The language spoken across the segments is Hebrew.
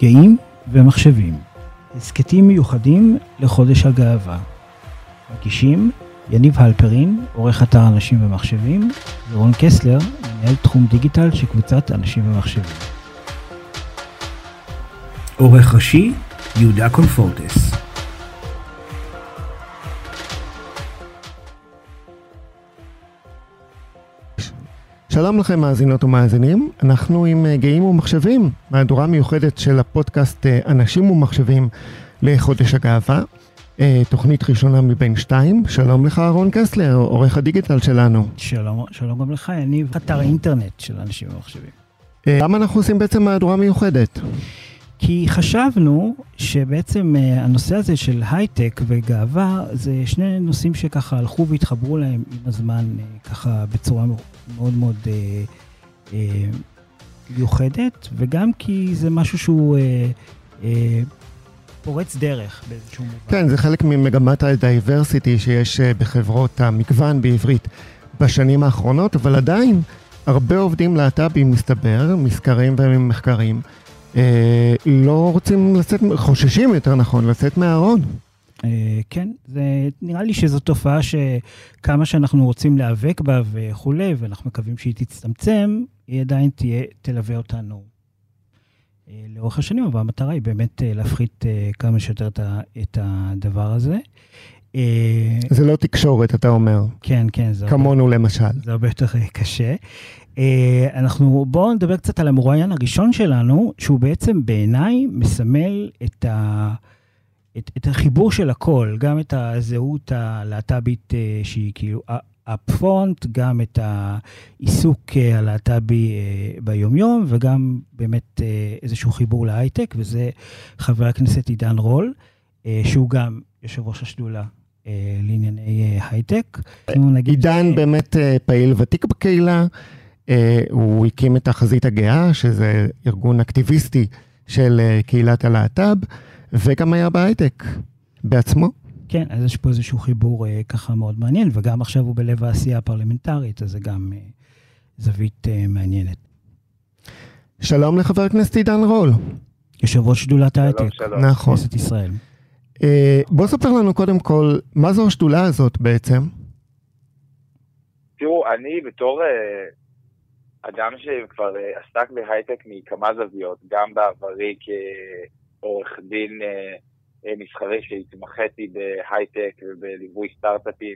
גאים ומחשבים, הסכתים מיוחדים לחודש הגאווה. מגישים יניב הלפרין, עורך אתר אנשים ומחשבים, ורון קסלר, מנהל תחום דיגיטל של קבוצת אנשים ומחשבים. עורך ראשי, יהודה קונפורטס. שלום לכם מאזינות ומאזינים, אנחנו עם אה, גאים ומחשבים, מהדורה מיוחדת של הפודקאסט אה, אנשים ומחשבים לחודש הגאווה, אה, תוכנית ראשונה מבין שתיים, שלום לך אהרון קסלר, עורך הדיגיטל שלנו. שלום, שלום גם לך, יניב, אתר האינטרנט של אנשים ומחשבים. למה אנחנו עושים בעצם מהדורה מיוחדת? כי חשבנו שבעצם הנושא הזה של הייטק וגאווה זה שני נושאים שככה הלכו והתחברו להם עם הזמן ככה בצורה מאוד מאוד אה, אה, מיוחדת, וגם כי זה משהו שהוא אה, אה, פורץ דרך באיזשהו מובן. כן, זה חלק ממגמת הדייברסיטי שיש אה, בחברות המגוון בעברית בשנים האחרונות, אבל עדיין הרבה עובדים להט"בים, מסתבר, מסקרים וממחקרים, אה, לא רוצים לצאת, חוששים יותר נכון, לצאת מהארון. אה, כן, זה, נראה לי שזו תופעה שכמה שאנחנו רוצים להיאבק בה וכולי, ואנחנו מקווים שהיא תצטמצם, היא עדיין תהיה, תלווה אותנו אה, לאורך השנים, אבל המטרה היא באמת אה, להפחית כמה שיותר את הדבר הזה. זה לא תקשורת, אתה אומר. כן, כן. כמונו הרבה, למשל. זה הרבה יותר קשה. אנחנו, בואו נדבר קצת על המרואיין הראשון שלנו, שהוא בעצם בעיניי מסמל את ה... את, את החיבור של הכל, גם את הזהות הלהט"בית אה, שהיא כאילו אפפרונט, גם את העיסוק אה, הלהט"בי אה, ביומיום, וגם באמת איזשהו חיבור להייטק, וזה חבר הכנסת עידן רול, שהוא גם יושב ראש השדולה לענייני הייטק. עידן באמת פעיל ותיק בקהילה, הוא הקים את החזית הגאה, שזה ארגון אקטיביסטי של קהילת הלהט"ב. וגם היה בהייטק בעצמו. כן, אז יש פה איזשהו חיבור אה, ככה מאוד מעניין, וגם עכשיו הוא בלב העשייה הפרלמנטרית, אז זה גם אה, זווית אה, מעניינת. שלום לחבר הכנסת עידן רול. יושב ראש שדולת ההייטק. נכון. כנסת ישראל. אה, בוא ספר לנו קודם כל, מה זו השדולה הזאת בעצם? תראו, אני בתור אה, אדם שכבר אה, עסק בהייטק מכמה זוויות, גם בעברי כ... עורך דין אה, אה, מסחרי שהתמחיתי בהייטק ובליווי סטארט-אפים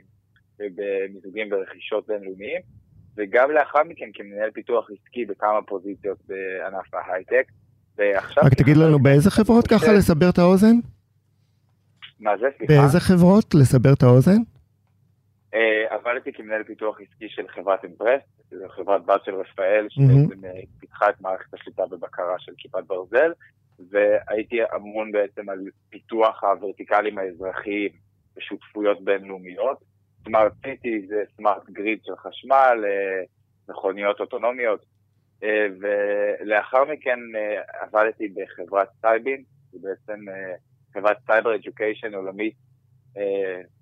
ובמיזוגים ורכישות בינלאומיים, וגם לאחר מכן כמנהל פיתוח עסקי בכמה פוזיציות בענף ההייטק. רק תגיד לנו באיזה חברות ככה לסבר את האוזן? מה זה, סליחה? באיזה חברות לסבר את האוזן? עבדתי כמנהל פיתוח עסקי של חברת אמפרס, חברת בת של רפאל, שבעצם פיתחה את מערכת השליטה ובקרה של כיפת ברזל, והייתי אמון בעצם על פיתוח הוורטיקלים האזרחיים ושותפויות בינלאומיות. סמארט סיטי זה סמארט גריד של חשמל, אה, מכוניות אוטונומיות, אה, ולאחר מכן אה, עבדתי בחברת סייבין, זו בעצם חברת סייבר education עולמית,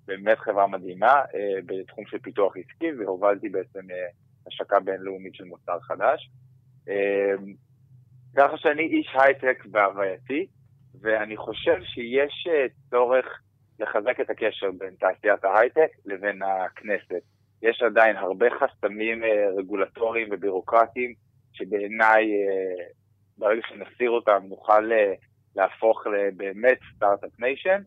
באמת חברה מדהימה בתחום של פיתוח עסקי, והובלתי בעצם השקה בינלאומית של מוצר חדש. ככה שאני איש הייטק בהווייתי, ואני חושב שיש אה, צורך לחזק את הקשר בין תעשיית ההייטק לבין הכנסת. יש עדיין הרבה חסמים אה, רגולטוריים ובירוקרטיים, שבעיניי, אה, ברגע שנסיר אותם, נוכל להפוך לבאמת start-up nation,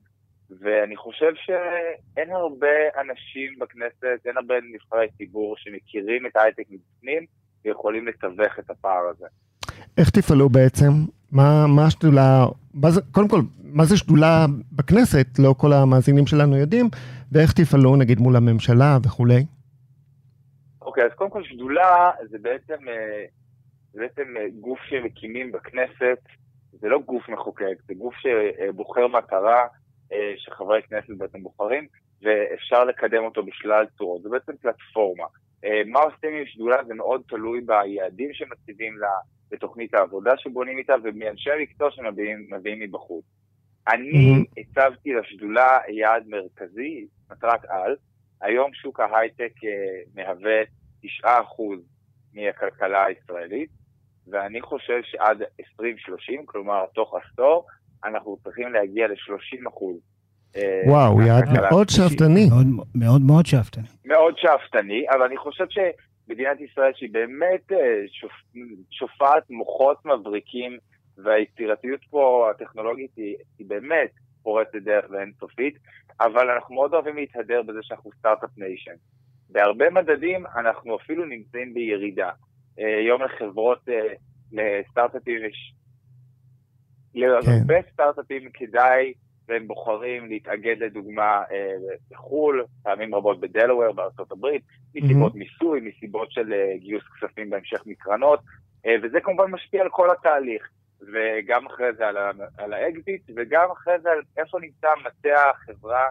ואני חושב שאין הרבה אנשים בכנסת, אין הרבה נבחרי ציבור שמכירים את ההייטק מבפנים ויכולים לתווך את הפער הזה. איך תפעלו בעצם? מה, מה השדולה, מה זה, קודם כל, מה זה שדולה בכנסת? לא כל המאזינים שלנו יודעים, ואיך תפעלו נגיד מול הממשלה וכולי? אוקיי, אז קודם כל שדולה זה בעצם, אה, זה בעצם אה, גוף שמקימים בכנסת, זה לא גוף מחוקק, זה גוף שבוחר מטרה אה, שחברי כנסת בעצם בוחרים, ואפשר לקדם אותו בשלל צורות, זה בעצם פלטפורמה. מה עושים עם שדולה זה מאוד תלוי ביעדים שמציבים לה, בתוכנית העבודה שבונים איתה ומאנשי המקצוע שמביאים מבחוץ. אני הצבתי לשדולה יעד מרכזי, מטרת על. היום שוק ההייטק אה, מהווה 9% מהכלכלה הישראלית, ואני חושב שעד 2030, כלומר תוך עשור, אנחנו צריכים להגיע ל-30 אחוז. אה, וואו, יעד מאוד שאפתני. מאוד מאוד מאוד שאפתני. מאוד שאפתני, אבל אני חושב שמדינת ישראל, שהיא באמת אה, שופ... שופעת מוחות מבריקים, והיצירתיות פה הטכנולוגית היא, היא באמת פורצת דרך ואינסופית, אבל אנחנו מאוד אוהבים להתהדר בזה שאנחנו start-up nation. בהרבה מדדים אנחנו אפילו נמצאים בירידה. אה, יום לחברות, לסטארט-אפים יש... כן. להרבה סטארט-אפים כדאי והם בוחרים להתאגד לדוגמה אה, בחו"ל, פעמים רבות בדלוור, בארצות הברית, מסיבות mm-hmm. מיסוי, מסיבות של אה, גיוס כספים בהמשך מקרנות, אה, וזה כמובן משפיע על כל התהליך, וגם אחרי זה על, על האקזיט, וגם אחרי זה על איפה נמצא מטה החברה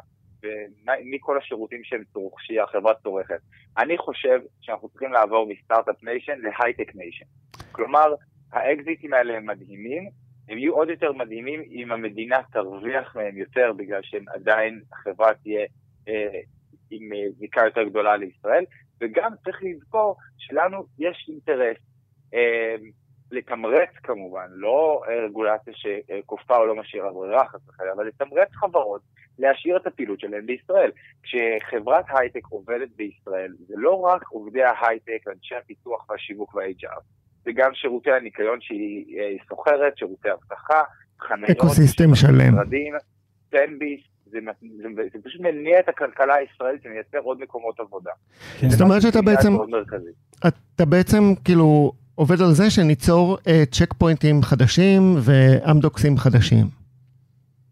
ומכל השירותים שהם שהחברה צורכת. אני חושב שאנחנו צריכים לעבור מ start-up nation ל high-tech nation. כלומר, האקזיטים האלה הם מדהימים, הם יהיו עוד יותר מדהימים אם המדינה תרוויח מהם יותר, בגלל שהם עדיין, החברה תהיה אה, עם אה, זיקה יותר גדולה לישראל, וגם צריך לזכור שלנו יש אינטרס אה, לתמרץ כמובן, לא רגולציה שכופה או לא משאירה ברירה חס וחלילה, אבל לתמרץ חברות להשאיר את הפעילות שלהם בישראל. כשחברת הייטק עובדת בישראל, זה לא רק עובדי ההייטק, אנשי הפיתוח והשיווק וה-HR, זה גם שירותי הניקיון שהיא אה, סוחרת, שירותי אבטחה, חניות, אקוסיסטם שלם. משרדים, תן-ביס, זה, זה, זה, פשוט מניע את הכלכלה הישראלית ומייצר עוד מקומות עבודה. כן. זאת אומרת שאתה בעצם, אתה בעצם כאילו עובד על זה שניצור צ'ק uh, פוינטים חדשים ואמדוקסים חדשים.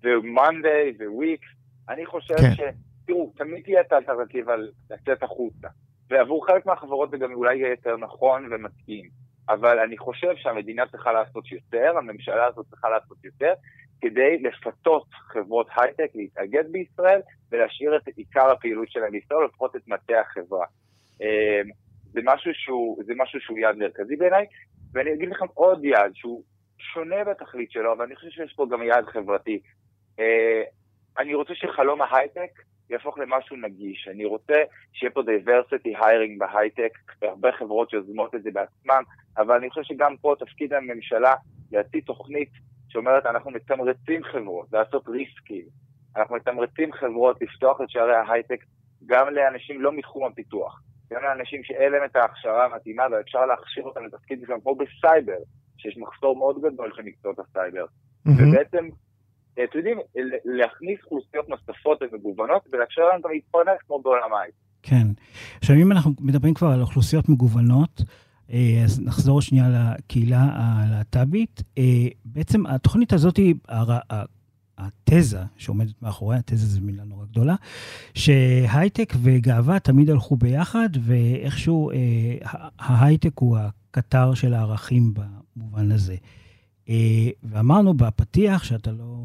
ו-Monday ו-Weeks, אני חושב כן. ש... תראו, תמיד תהיה את האלטרנטיבה לצאת החוצה. ועבור חלק מהחברות זה גם אולי יהיה יותר נכון ומתאים. אבל אני חושב שהמדינה צריכה לעשות יותר, הממשלה הזאת צריכה לעשות יותר, כדי לפתות חברות הייטק להתאגד בישראל ולהשאיר את עיקר הפעילות שלהם בישראל, לפחות את מטה החברה. אמ, זה משהו שהוא, זה משהו שהוא יעד מרכזי בעיניי, ואני אגיד לכם עוד יעד שהוא שונה בתכלית שלו, אבל אני חושב שיש פה גם יעד חברתי. אני רוצה שחלום ההייטק יהפוך למשהו נגיש. אני רוצה שיהיה פה diversity hiring בהייטק, והרבה חברות יוזמות את זה בעצמם, אבל אני חושב שגם פה תפקיד הממשלה להציג תוכנית שאומרת אנחנו מתמרצים חברות לעשות risk ים, אנחנו מתמרצים חברות לפתוח את שערי ההייטק גם לאנשים לא מתחום הפיתוח, גם לאנשים שאין להם את ההכשרה המתאימה ואפשר להכשיר אותם לתפקיד מסוים, כמו בסייבר, שיש מחסור מאוד גדול של מקצועות הסייבר. Mm-hmm. ובעצם אתם יודעים, להכניס אוכלוסיות נוספות ומגוונות ולאפשר להם גם להתפרנס כמו בעולם ההייטק. כן. עכשיו, אם אנחנו מדברים כבר על אוכלוסיות מגוונות, אה, אז נחזור שנייה לקהילה הלהט"בית. אה, בעצם התוכנית הזאת, התזה שעומדת מאחוריה, התזה זו מילה נורא גדולה, שהייטק וגאווה תמיד הלכו ביחד, ואיכשהו אה, ההייטק הוא הקטר של הערכים במובן הזה. ואמרנו בפתיח, שאתה לא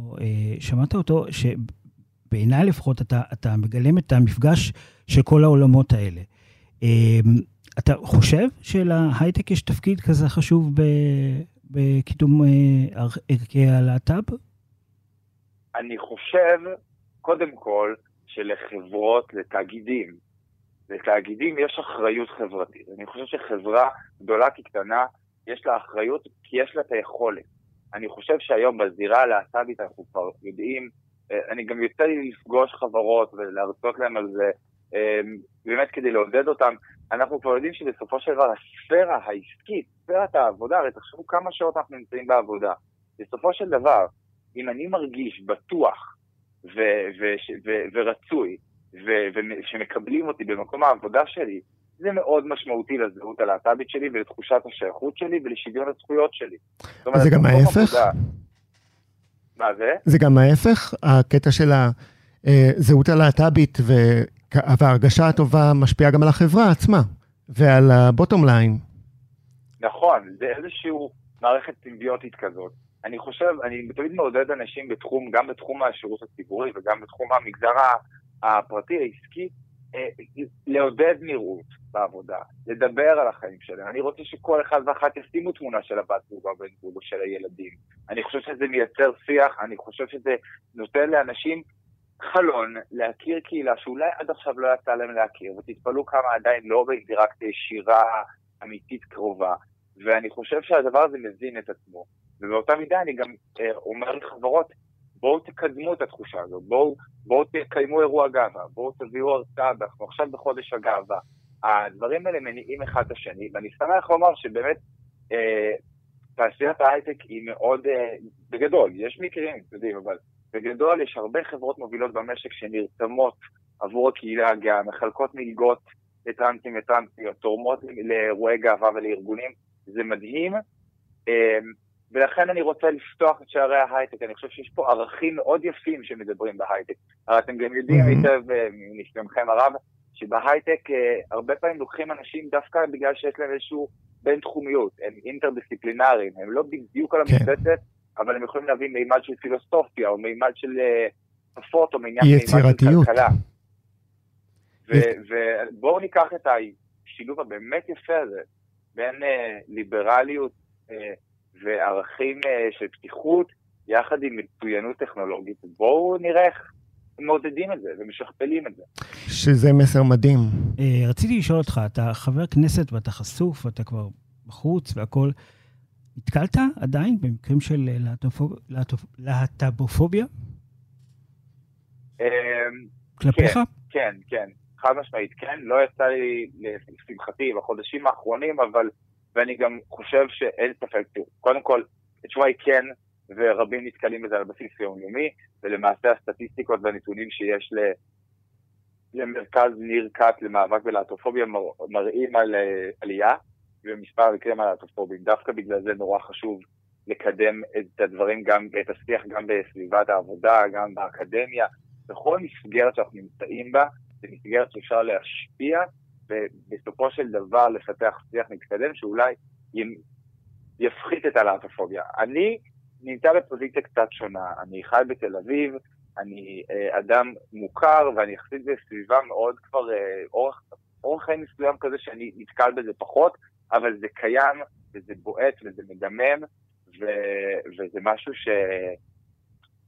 שמעת אותו, שבעיניי לפחות אתה, אתה מגלם את המפגש של כל העולמות האלה. אה, אתה חושב שלהייטק יש תפקיד כזה חשוב בקידום ערכי הלהט"ב? אני חושב, קודם כל, שלחברות, לתאגידים, לתאגידים יש אחריות חברתית. אני חושב שחברה גדולה כקטנה יש לה אחריות כי יש לה את היכולת. אני חושב שהיום בזירה הלהט"בית אנחנו כבר יודעים, אה, אני גם יוצא לי לפגוש חברות ולהרצות להם על זה, אה, באמת כדי לעודד אותם. אנחנו כבר יודעים שבסופו של דבר הספירה העסקית, ספירת העבודה, הרי תחשבו כמה שעות אנחנו נמצאים בעבודה. בסופו של דבר, אם אני מרגיש בטוח ורצוי, ושמקבלים אותי במקום העבודה שלי, זה מאוד משמעותי לזהות הלהט"בית שלי ולתחושת השייכות שלי ולשוויון הזכויות שלי. זה גם ההפך? מה זה? זה גם ההפך? הקטע של הזהות הלהט"בית וההרגשה הטובה משפיעה גם על החברה עצמה ועל הבוטום ליין. נכון, זה איזושהי מערכת סימביוטית כזאת. אני חושב, אני תמיד מעודד אנשים בתחום, גם בתחום השירות הציבורי וגם בתחום המגזר הפרטי, העסקי, לעודד נראות בעבודה, לדבר על החיים שלהם. אני רוצה שכל אחד ואחת ישימו תמונה של הבת זוג או בן זוג או של הילדים. אני חושב שזה מייצר שיח, אני חושב שזה נותן לאנשים חלון להכיר קהילה שאולי עד עכשיו לא יצא להם להכיר, ותתפלאו כמה עדיין לא באינטראקציה ישירה, אמיתית, קרובה. ואני חושב שהדבר הזה מזין את עצמו. ובאותה מידה אני גם אה, אומר לחברות, בואו תקדמו את התחושה הזאת, בואו, בואו תקיימו אירוע גאווה, בואו תביאו הרצאה, אנחנו עכשיו בחודש הגאווה. הדברים האלה מניעים אחד את השני, ואני שמח לומר שבאמת אה, תעשיית ההייטק היא מאוד, אה, בגדול, יש מקרים, אתם יודעים, אבל בגדול יש הרבה חברות מובילות במשק שנרתמות עבור הקהילה הגאה, מחלקות מלגות לטרנסים וטרנסיות, תורמות לאירועי גאווה ולארגונים, זה מדהים. אה, ולכן אני רוצה לפתוח את שערי ההייטק, אני חושב שיש פה ערכים מאוד יפים שמדברים בהייטק. הרי אתם גם יודעים היטב, אה, מניסיונכם הרב, שבהייטק אה, הרבה פעמים לוקחים אנשים דווקא בגלל שיש להם איזשהו בין-תחומיות, הם אינטרדיסציפלינריים, הם לא בדיוק על כן. המשבצת, כן. אבל הם יכולים להביא מימד של פילוסופיה, או מימד של אה, שפות, או מימד של כלכלה. ובואו ניקח את השילוב הבאמת יפה הזה בין ליברליות, וערכים אה, של פתיחות, יחד עם מצוינות טכנולוגית. בואו נראה איך מעודדים את זה ומשכפלים את זה. שזה מסר מדהים. אה, רציתי לשאול אותך, אתה חבר כנסת ואתה חשוף, ואתה כבר בחוץ והכול. נתקלת עדיין במקרים של להט"בופוביה? אמ, כלפיך? כן, כן, כן, חד משמעית, כן. לא יצא לי, לשמחתי, בחודשים האחרונים, אבל ואני גם חושב שאין ספק, קודם כל, התשובה היא כן, ורבים נתקלים בזה על בסיס יומיומי, ולמעשה הסטטיסטיקות והנתונים שיש ל... למרכז ניר כת למאבק בלהטופוביה מר... מראים על uh, עלייה במספר המקרים הלהטופוביים. דווקא בגלל זה נורא חשוב לקדם את הדברים, גם את השיח גם בסביבת העבודה, גם באקדמיה, בכל מסגרת שאנחנו נמצאים בה, זו מסגרת שאפשר להשפיע ובסופו של דבר לפתח שיח מתקדם שאולי יפחית את הלהטופוביה. אני נמצא בפוזיציה קצת שונה, אני חי בתל אביב, אני אה, אדם מוכר ואני יחסית בסביבה מאוד כבר אה, אורח, אורח חיים מסוים כזה שאני נתקל בזה פחות, אבל זה קיים וזה בועט וזה מדמם ו, וזה משהו ש...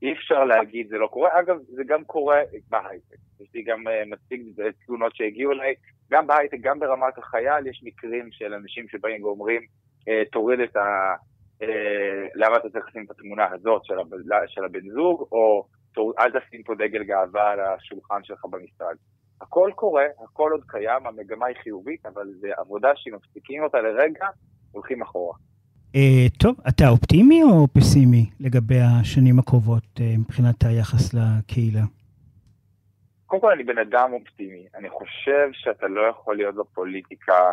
אי אפשר להגיד זה לא קורה, אגב זה גם קורה בהייטק, יש לי גם uh, מספיק תלונות שהגיעו אליי גם בהייטק, גם ברמת החייל, יש מקרים של אנשים שבאים ואומרים, אה, תוריד את ה... אה, למה אתה צריך לשים את התמונה הזאת של, הב... של הבן זוג, או. אל תשים פה דגל גאווה על השולחן שלך במשרד. הכל קורה, הכל עוד קיים, המגמה היא חיובית, אבל זו עבודה שאם מפסיקים אותה לרגע, הולכים אחורה. Uh, טוב, אתה אופטימי או פסימי לגבי השנים הקרובות uh, מבחינת היחס לקהילה? קודם כל אני בן אדם אופטימי. אני חושב שאתה לא יכול להיות בפוליטיקה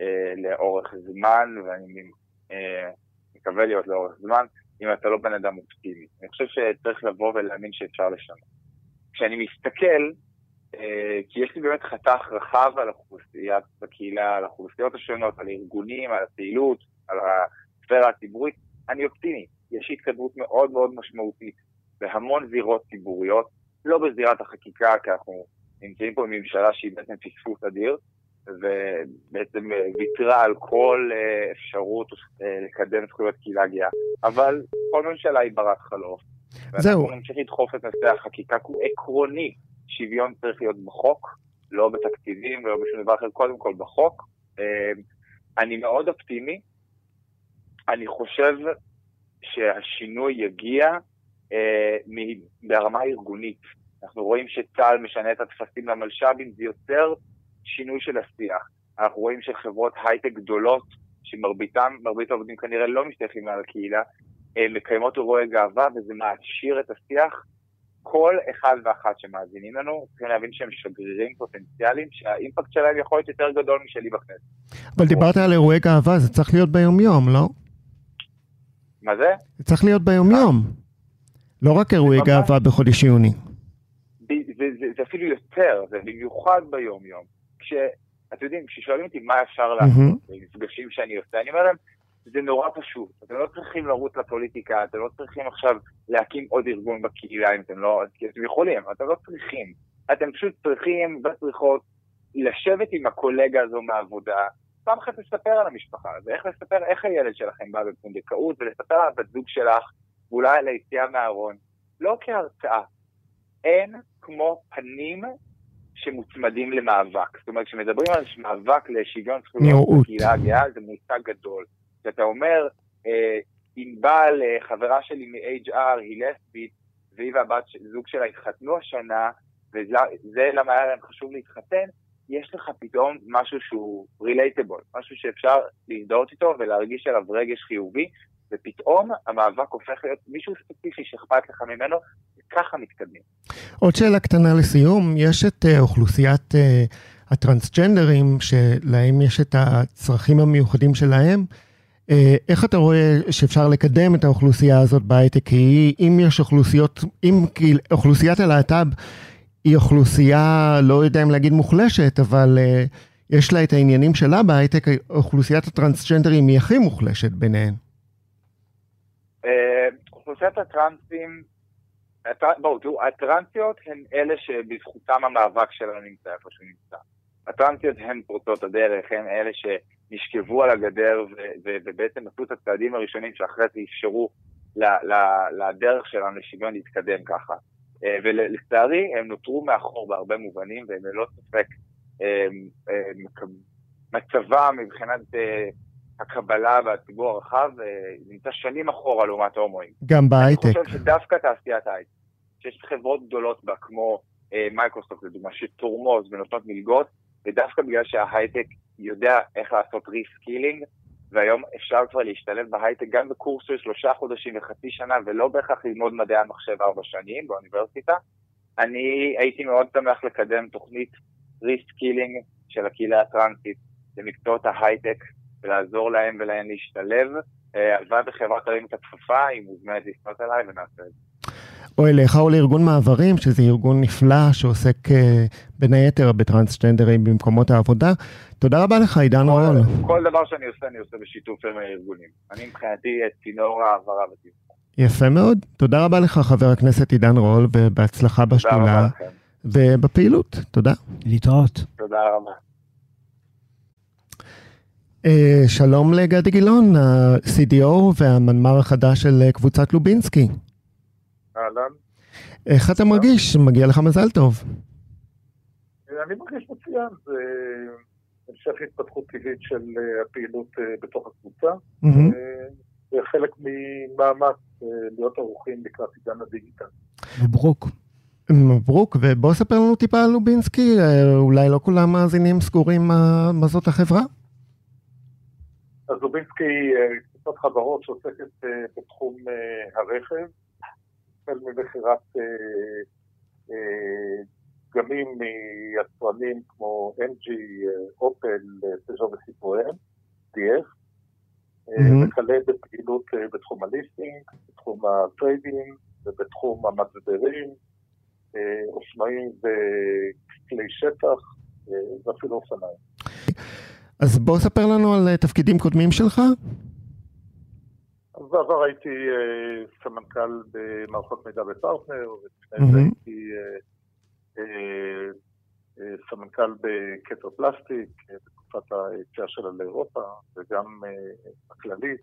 אה, לאורך זמן, ואני אה, מקווה להיות לאורך זמן, אם אתה לא בן אדם אופטימי. אני חושב שצריך לבוא ולהאמין שאפשר לשנות. כשאני מסתכל, אה, כי יש לי באמת חתך רחב על אוכלוסיית בקהילה, על האוכלוסיות השונות, על ארגונים, על הפעילות, על הספירה הציבורית, אני אופטימי. יש התקדמות מאוד מאוד משמעותית בהמון זירות ציבוריות. לא בזירת החקיקה, כי אנחנו נמצאים פה בממשלה שהיא בעצם פספוס אדיר, ובעצם אה, ויתרה על כל אה, אפשרות אה, לקדם זכויות קהילה גאה. אבל כל ממשלה היא ברת חלוף. זהו. ואנחנו נמשיך לדחוף את נושא החקיקה, כי הוא עקרוני. שוויון צריך להיות בחוק, לא בתקציבים ולא בשום דבר אחר, קודם כל בחוק. אני מאוד אופטימי. אני חושב שהשינוי יגיע אה, ברמה הארגונית. אנחנו רואים שצה"ל משנה את הטפסים למלש"בים, זה יוצר שינוי של השיח. אנחנו רואים שחברות הייטק גדולות, שמרביתם, מרבית העובדים כנראה לא משתייכים לקהילה, אה, מקיימות אירועי גאווה, וזה מעשיר את השיח. כל אחד ואחת שמאזינים לנו צריכים להבין שהם שגרירים פוטנציאליים, שהאימפקט שלהם יכול להיות יותר גדול משלי בכנסת. אבל דיברת על אירועי גאווה, זה צריך להיות ביומיום, לא? מה זה? זה צריך להיות ביומיום. לא רק אירועי גאווה בחודש יוני. זה אפילו יותר, זה במיוחד ביום-יום. כשאתם יודעים, כששואלים אותי מה אפשר לעשות במפגשים שאני עושה, אני אומר להם, זה נורא פשוט. אתם לא צריכים לרוץ לפוליטיקה, אתם לא צריכים עכשיו להקים עוד ארגון בקהילה אם אתם לא... כי אתם יכולים, אתם לא צריכים. אתם פשוט צריכים וצריכות לשבת עם הקולגה הזו מהעבודה, פעם אחת לספר על המשפחה, ואיך לספר איך הילד שלכם בא בפונדקאות, ולספר על הבת זוג שלך, ואולי על היציאה מהארון. לא כהרצאה. אין כמו פנים שמוצמדים למאבק. זאת אומרת, כשמדברים על מאבק לשוויון זכויות בקהילה הגאה, זה מושג גדול. כשאתה אומר, ענבל, חברה שלי מ-HR, היא לסבית, והיא והבת זוג שלה התחתנו השנה, וזה למה היה להם חשוב להתחתן, יש לך פתאום משהו שהוא רילייטבול, משהו שאפשר להזדהות איתו ולהרגיש עליו רגש חיובי, ופתאום המאבק הופך להיות מישהו ספציפי שאכפת לך ממנו, וככה מתקדמים. עוד שאלה קטנה לסיום, יש את uh, אוכלוסיית uh, הטרנסג'נדרים, שלהם יש את הצרכים המיוחדים שלהם. Uh, איך אתה רואה שאפשר לקדם את האוכלוסייה הזאת בהייטק? כי אם יש אוכלוסיות, אם אוכלוסיית הלהט"ב היא אוכלוסייה, לא יודע אם להגיד מוחלשת, אבל uh, יש לה את העניינים שלה בהייטק, אוכלוסיית הטרנסג'נדרים היא הכי מוחלשת ביניהן. Uh, אוכלוסיית הטרנסים, בואו, תראו, הטרנסיות הן אלה שבזכותם המאבק שלנו נמצא איפה שהוא נמצא. הטרנסיות הן פורצות הדרך, הן אלה שנשכבו על הגדר ובעצם עשו את הצעדים הראשונים שאחרי זה אפשרו לדרך שלנו לשוויון להתקדם ככה. אה, ולצערי הם נותרו מאחור בהרבה מובנים, והם ללא ספק אה, אה, מצבם מבחינת הקבלה והציבור הרחב נמצא שנים אחורה לעומת ההומואים. גם בהייטק. אני חושב שדווקא תעשיית ההייטק, שיש חברות גדולות בה, כמו מייקרוסופט לדוגמה, שתורמות ונותנות מלגות, ודווקא בגלל שההייטק יודע איך לעשות reskilling, והיום אפשר כבר להשתלב בהייטק גם בקורס של שלושה חודשים וחצי שנה, ולא בהכרח ללמוד מדעי המחשב ארבע שנים באוניברסיטה. אני הייתי מאוד שמח לקדם תוכנית reskilling של הקהילה הטרנסית למקצועות ההייטק, ולעזור להם ולהם להשתלב. אה, הלוואי וחברה תרים את הכפפה, היא מוזמנת לפנות אליי ונעשה את זה. או אליך או לארגון מעברים, שזה ארגון נפלא שעוסק אה, בין היתר בטרנסג'נדרים במקומות העבודה. תודה רבה לך, עידן רול. כל דבר שאני עושה, אני עושה בשיתוף עם הארגונים. אני מבחינתי את צינור העברה ותיווך. יפה מאוד. תודה רבה לך, חבר הכנסת עידן רול, ובהצלחה בשדולה ובפעילות. תודה. להתראות. תודה רבה. Uh, שלום לגדי גילון, ה-CDO והמנמ"ר החדש של קבוצת לובינסקי. אהלן. איך אתה מרגיש? מגיע לך מזל טוב. אני מרגיש מצוין, זה המשך התפתחות טבעית של אה, הפעילות אה, בתוך הקבוצה. זה חלק ממאמץ אה, להיות ערוכים לקראת עידן הדיגיטל. מברוק. מברוק, ובוא ספר לנו טיפה על לובינסקי, אולי לא כולם מאזינים סגורים מה זאת החברה? אז לובינסקי היא קבוצת חברות שעוסקת בתחום הרכב, החל ממכירת אה, אה, דגמים מיצרנים כמו MG, אופל, פז'ו ו-Seres, DF, וכלה בפעילות אה, בתחום ה leasing, בתחום ה trade-in ובתחום המצברים, אופנועים וכלי שטח ואפילו אופניים. אז בוא ספר לנו על תפקידים קודמים שלך. בעבר הייתי אה, סמנכ"ל במערכות מידע בפרטנר, ולפני זה הייתי אה, אה, סמנכ"ל בכתר פלסטיק, בתקופת היציאה שלה לאירופה, וגם הכללית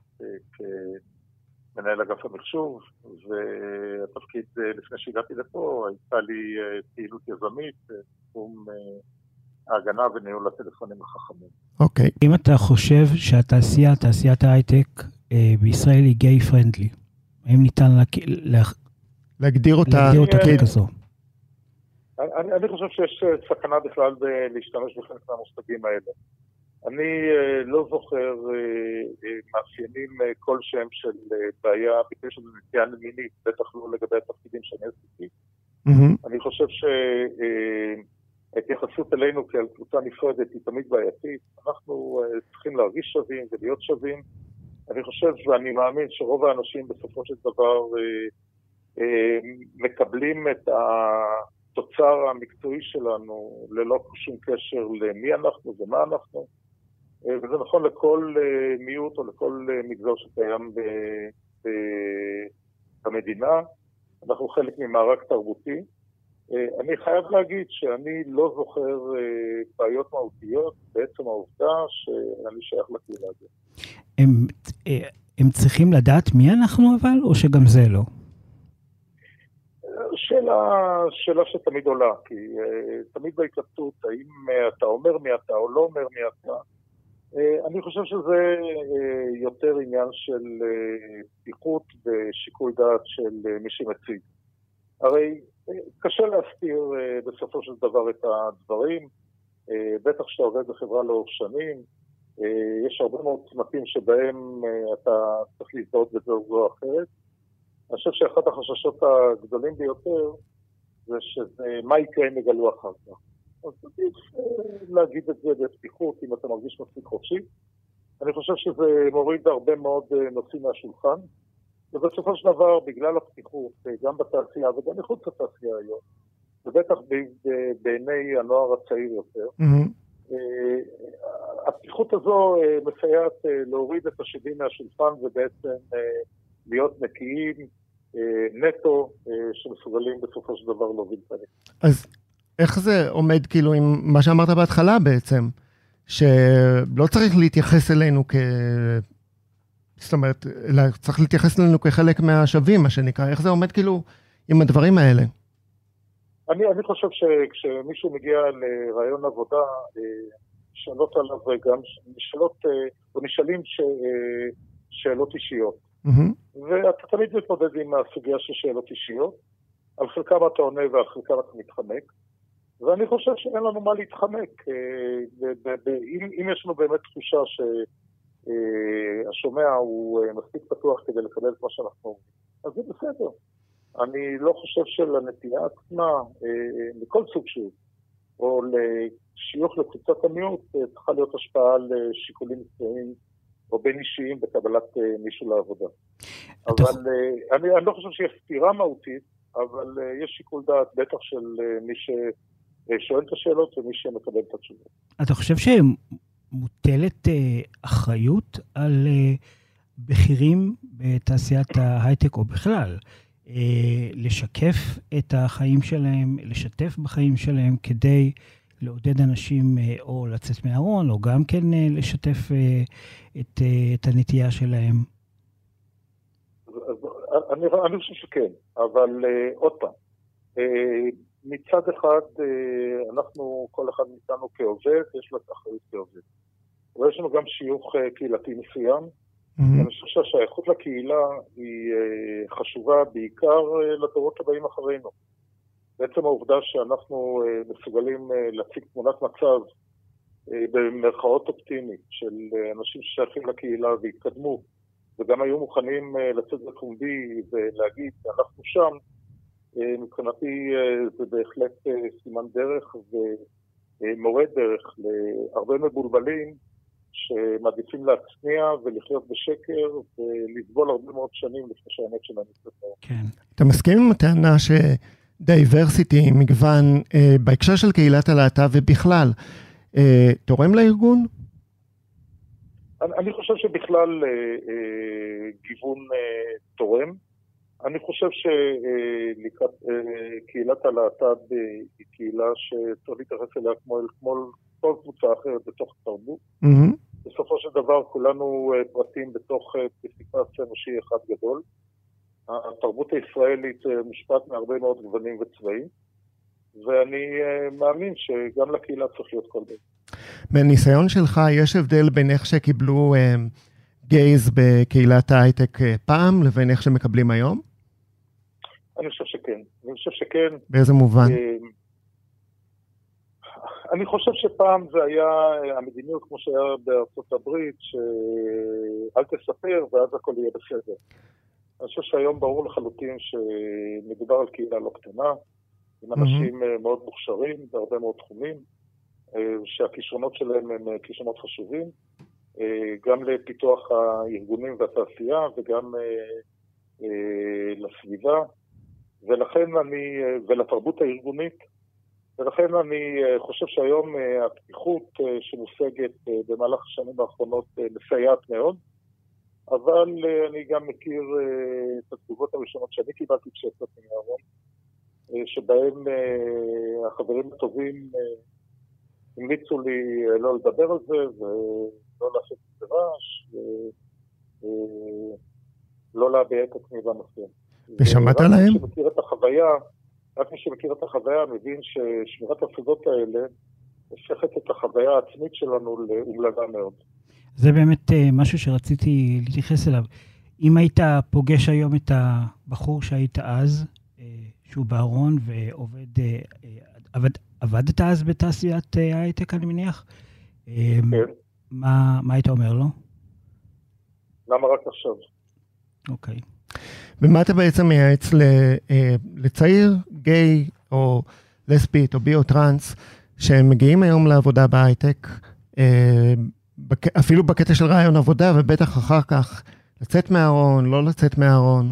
כמנהל אגף המחשוב, והתפקיד לפני שהגעתי לפה, הייתה לי פעילות יזמית בתחום ההגנה וניהול הטלפונים החכמים. אוקיי. Okay. אם אתה חושב שהתעשייה, תעשיית ההייטק, אה, בישראל היא גיי פרנדלי. האם ניתן לה, לה, להגדיר אותה, להגדיר אותה ככזו? אני, אני חושב שיש אה, סכנה בכלל להשתמש בחלק מהמושגים האלה. אני אה, לא זוכר מאפיינים כלשהם של בעיה בקשר לנטייה מינית, בטח לא לגבי התפקידים שאני עשיתי. Mm-hmm. אני חושב שההתייחסות אלינו כעל קבוצה נפרדת היא תמיד בעייתית. אנחנו צריכים להרגיש שווים ולהיות שווים. אני חושב ואני מאמין שרוב האנשים בסופו של דבר אה, אה, מקבלים את התוצר המקצועי שלנו ללא שום קשר למי אנחנו ומה אנחנו, אה, וזה נכון לכל אה, מיעוט או לכל אה, מגזר שקיים במדינה. אנחנו חלק ממארג תרבותי. אה, אני חייב להגיד שאני לא זוכר אה, בעיות מהותיות בעצם העובדה שאני שייך לקהילה הזאת. הם, אה, הם צריכים לדעת מי אנחנו אבל, או שגם זה לא? שאלה, שאלה שתמיד עולה, כי uh, תמיד בהתלבטות, האם uh, אתה אומר מי אתה או לא אומר מי אתה, uh, אני חושב שזה יותר עניין של פתיחות ושיקול דעת של מי שמציג. הרי קשה להסתיר בסופו של דבר את הדברים, בטח כשאתה עובד בחברה לאורך שנים, יש הרבה מאוד צמתים שבהם אתה צריך להזדהות בזו או אחרת. אני חושב שאחד החששות הגדולים ביותר זה שזה מה יקרה אם יגלו אחר כך. אז עדיף להגיד את זה בפתיחות אם אתה מרגיש מספיק חופשי. אני חושב שזה מוריד הרבה מאוד נושאים מהשולחן, ובסופו של דבר, בגלל הפתיחות, גם בתעשייה וגם מחוץ לתעשייה היום, ובטח בעיני הנוער הצעיר יותר, mm-hmm. הפתיחות הזו מסייעת להוריד את השדים מהשולחן ובעצם להיות נקיים, נטו, שמסוגלים בסופו של דבר להוביל את הנקיים. אז איך זה עומד כאילו עם מה שאמרת בהתחלה בעצם, שלא צריך להתייחס אלינו כ... זאת אומרת, צריך להתייחס אלינו כחלק מהשווים, מה שנקרא, איך זה עומד כאילו עם הדברים האלה? אני, אני חושב שכשמישהו מגיע לרעיון עבודה, שאלות עליו גם, נשאלות, או נשאלים ש, שאלות אישיות. Mm-hmm. ואתה תמיד מתמודד עם הסוגיה של שאלות אישיות, על חלקם אתה עונה ועל חלקם אתה מתחמק. ואני חושב שאין לנו מה להתחמק. אם יש לנו באמת תחושה שהשומע הוא מספיק פתוח כדי לקבל את מה שאנחנו אומרים, אז זה בסדר. אני לא חושב שלנטייה עצמה, מכל סוג שהוא, או לשיוך לקבוצת המיעוט, צריכה להיות השפעה על שיקולים מקצועיים או בין אישיים בקבלת מישהו לעבודה. אבל אני, אני לא חושב שיש סתירה מהותית, אבל יש שיקול דעת, בטח של מי ש... שואל את השאלות ומי שמקבל את התשובות. אתה חושב שמוטלת אה, אחריות על אה, בכירים בתעשיית ההייטק או בכלל, אה, לשקף את החיים שלהם, לשתף בחיים שלהם כדי לעודד אנשים או לצאת מהארון, או גם כן לשתף את, את הנטייה שלהם? אני, אני חושב שכן, אבל עוד פעם, מצד אחד, אה, אנחנו, כל אחד מאיתנו כעובד, יש לו את האחריות כעובד. אבל יש לנו גם שיוך אה, קהילתי מסוים. Mm-hmm. אני חושב שהשייכות לקהילה היא אה, חשובה בעיקר לדורות הבאים אחרינו. בעצם העובדה שאנחנו מסוגלים להציג תמונת מצב במרכאות אופטימית של אנשים ששייכים לקהילה והתקדמו, וגם היו מוכנים לצאת בפומבי ולהגיד, אנחנו שם, אה, מבחינתי אה, זה בהחלט אה, סימן דרך ומורה דרך להרבה מבולבלים שמעדיפים להצניע ולחיות בשקר ולסבול הרבה מאוד שנים לפני שהאמת שלהם יצטרך. כן. אתה מסכים עם הטענה שדייברסיטי, מגוון, בהקשר של קהילת הלהט"ב ובכלל, תורם לארגון? אני חושב שבכלל גיוון תורם. אני חושב שקהילת הלהט"ב היא קהילה שצריך להתייחס אליה כמו אל כל קבוצה אחרת בתוך התרבות. Mm-hmm. בסופו של דבר כולנו אה, פרטים בתוך אה, פסיפס אנושי אחד גדול. התרבות הישראלית אה, מושפעת מהרבה מאוד גוונים וצבעים, ואני מאמין שגם לקהילה צריך להיות כל בין. מניסיון שלך, יש הבדל בין איך שקיבלו גייז בקהילת ההייטק פעם לבין איך שמקבלים היום? אני חושב שכן. אני חושב שכן. באיזה מובן? אה, אני חושב שפעם זה היה המדיניות כמו שהיה בארצות הברית, שאל תספר ואז הכל יהיה בסדר. אני חושב שהיום ברור לחלוטין שמדובר על קהילה לא קטנה, עם אנשים mm-hmm. מאוד מוכשרים בהרבה מאוד תחומים, אה, שהכישרונות שלהם הם כישרונות חשובים, גם לפיתוח הארגונים והתעשייה וגם לסביבה. ולכן אני, ולתרבות הארגונית, ולכן אני אה, חושב שהיום אה, הפתיחות אה, שמושגת במהלך השנים האחרונות מסייעת מאוד, אבל אני גם מכיר את התגובות הראשונות שאני קיבלתי כשיצאתי מהארון, שבהם החברים הטובים המליצו לי לא לדבר על זה ולא לעשות את זה רעש, ולא להביע את עצמי בנושא. ושמעת להם? רק מי שמכיר את החוויה, רק מי שמכיר את החוויה מבין ששמירת הסודות האלה הופכת את החוויה העצמית שלנו לאומללה מאוד. זה באמת אה, משהו שרציתי להתייחס אליו. אם היית פוגש היום את הבחור שהיית אז, אה, שהוא בארון ועובד, אה, עבד, עבדת אז בתעשיית ההייטק, אני מניח? כן. מה, מה היית אומר לו? למה רק עכשיו? אוקיי. ומה אתה בעצם מייעץ לצעיר, גיי או לסבית או ביו טראנס, שהם מגיעים היום לעבודה בהייטק, אפילו בקטע של רעיון עבודה, ובטח אחר כך לצאת מהארון, לא לצאת מהארון.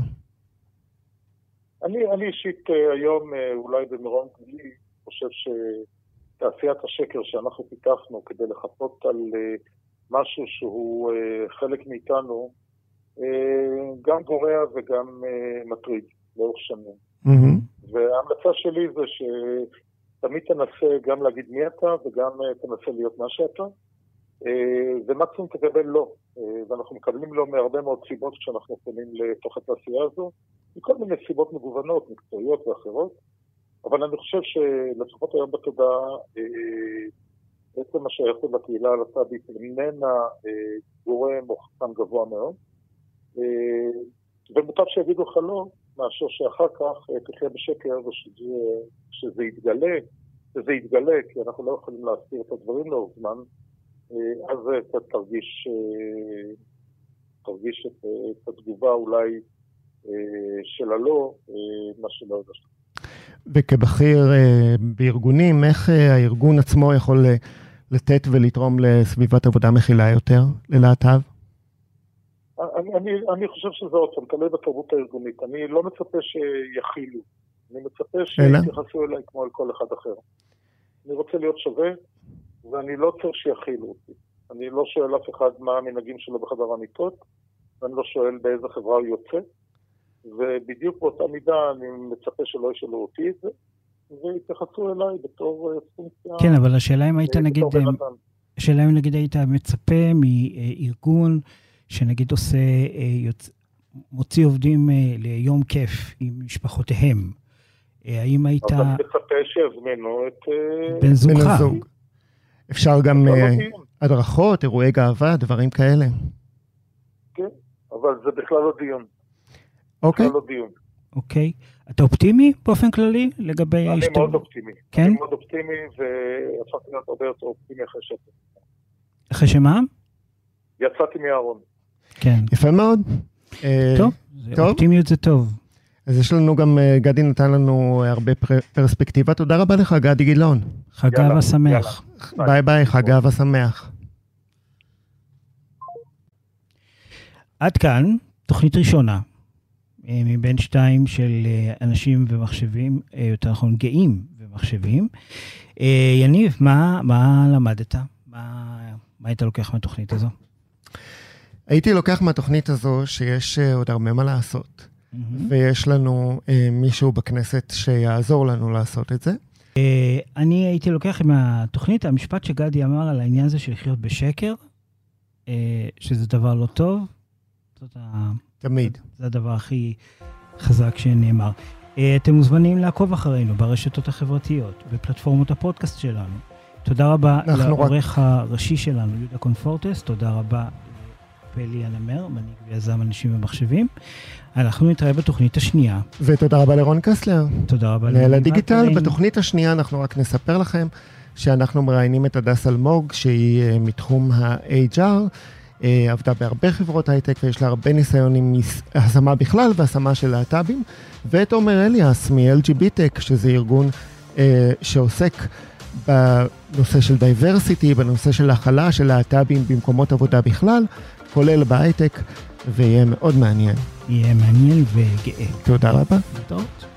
אני, אני אישית אה, היום, אה, אולי במרום גלי, חושב שתעשיית השקר שאנחנו פיתחנו כדי לחפות על אה, משהו שהוא חלק מאיתנו, גם גורע וגם מטריד לאורך שנים. Mm-hmm. וההמלצה שלי זה שתמיד תנסה גם להגיד מי אתה וגם תנסה להיות מה שאתה. אה, ומקסימום תקבל לא. אה, ואנחנו מקבלים לא מהרבה מאוד סיבות כשאנחנו פונים לתוך התעשייה הזו, מכל מיני סיבות מגוונות, מקצועיות ואחרות. אבל אני חושב שלפחות היום בתודעה, אה, עצם השייכות לקהילה הלהט"בית איננה גורם או חסם גבוה מאוד. ומוטב שיגידו לך לא, מאשר שאחר כך תחיה בשקר ושזה יתגלה, שזה יתגלה, כי אנחנו לא יכולים להסתיר את הדברים לאורך זמן. אה, אז אתה תרגיש, אה, תרגיש את, את התגובה אולי אה, של הלא, מה שלא יודע. וכבכיר בארגונים, איך הארגון עצמו יכול לתת ולתרום לסביבת עבודה מכילה יותר ללהט"ב? אני, אני, אני חושב שזה עוד פעם, תלוי בתרבות הארגונית. אני לא מצפה שיכילו, אני מצפה שיתייחסו אליי כמו אל כל אחד אחר. אני רוצה להיות שווה, ואני לא צריך שיכילו אותי. אני לא שואל אף אחד מה המנהגים שלו בחדר המיטות, ואני לא שואל באיזה חברה הוא יוצא, ובדיוק באותה מידה אני מצפה שלא ישאלו אותי את זה, ויתייחסו אליי בתור אה, פונקציה... כן, אבל השאלה אם היית נגיד... אה, השאלה אם נגיד היית מצפה מארגון שנגיד עושה, אה, יוצ... מוציא עובדים ליום כיף עם משפחותיהם. האם היית... אתה מצפה שיזמינו את... בן זוגך. אפשר גם uh, הדרכות, אירועי גאווה, דברים כאלה. כן, אבל זה בכלל לא דיון. אוקיי. בכלל לא דיון. אוקיי. אתה אופטימי באופן כללי לגבי? אני מאוד אופטימי. כן? אני מאוד אופטימי, והפכתי להיות הרבה יותר אופטימי אחרי שאתה. אחרי שמה? יצאתי מהארון. כן. יפה מאוד. טוב, טוב. אופטימיות זה טוב. אז יש לנו גם, אה, גדי נתן לנו הרבה פרספקטיבה. תודה רבה לך, גדי גילאון. חג אהבה שמח. ביי ביי, חג אהבה שמח. עד כאן, תוכנית ראשונה אה, מבין שתיים של אה, אנשים ומחשבים, יותר נכון גאים ומחשבים. יניב, מה, מה למדת? מה, מה היית לוקח מהתוכנית הזו? הייתי לוקח מהתוכנית הזו שיש עוד הרבה מה לעשות. mm-hmm. ויש לנו אה, מישהו בכנסת שיעזור לנו לעשות את זה. אה, אני הייתי לוקח עם התוכנית, המשפט שגדי אמר על העניין הזה של לחיות בשקר, אה, שזה דבר לא טוב. זאת ה... תמיד. זה, זה הדבר הכי חזק שנאמר. אה, אתם מוזמנים לעקוב אחרינו ברשתות החברתיות, בפלטפורמות הפודקאסט שלנו. תודה רבה לעורך רק... הראשי שלנו, יהודה קונפורטס, תודה רבה פלי הנמר, מנהיג ויזם אנשים ומחשבים. אנחנו נתראה בתוכנית השנייה. ותודה רבה לרון קסלר. תודה רבה לרון הדיגיטל. בתוכנית השנייה אנחנו רק נספר לכם שאנחנו מראיינים את הדס אלמוג, שהיא אה, מתחום ה-HR. אה, עבדה בהרבה חברות הייטק ויש לה הרבה ניסיון עם השמה בכלל והשמה של להט"בים, ואת עומר אליאס מ-LGB Tech, שזה ארגון אה, שעוסק בנושא של diversity, בנושא של הכלה של להט"בים במקומות עבודה בכלל, כולל בהייטק, ויהיה מאוד מעניין. יהיה מעניין וגאה. תודה רבה. להתראות.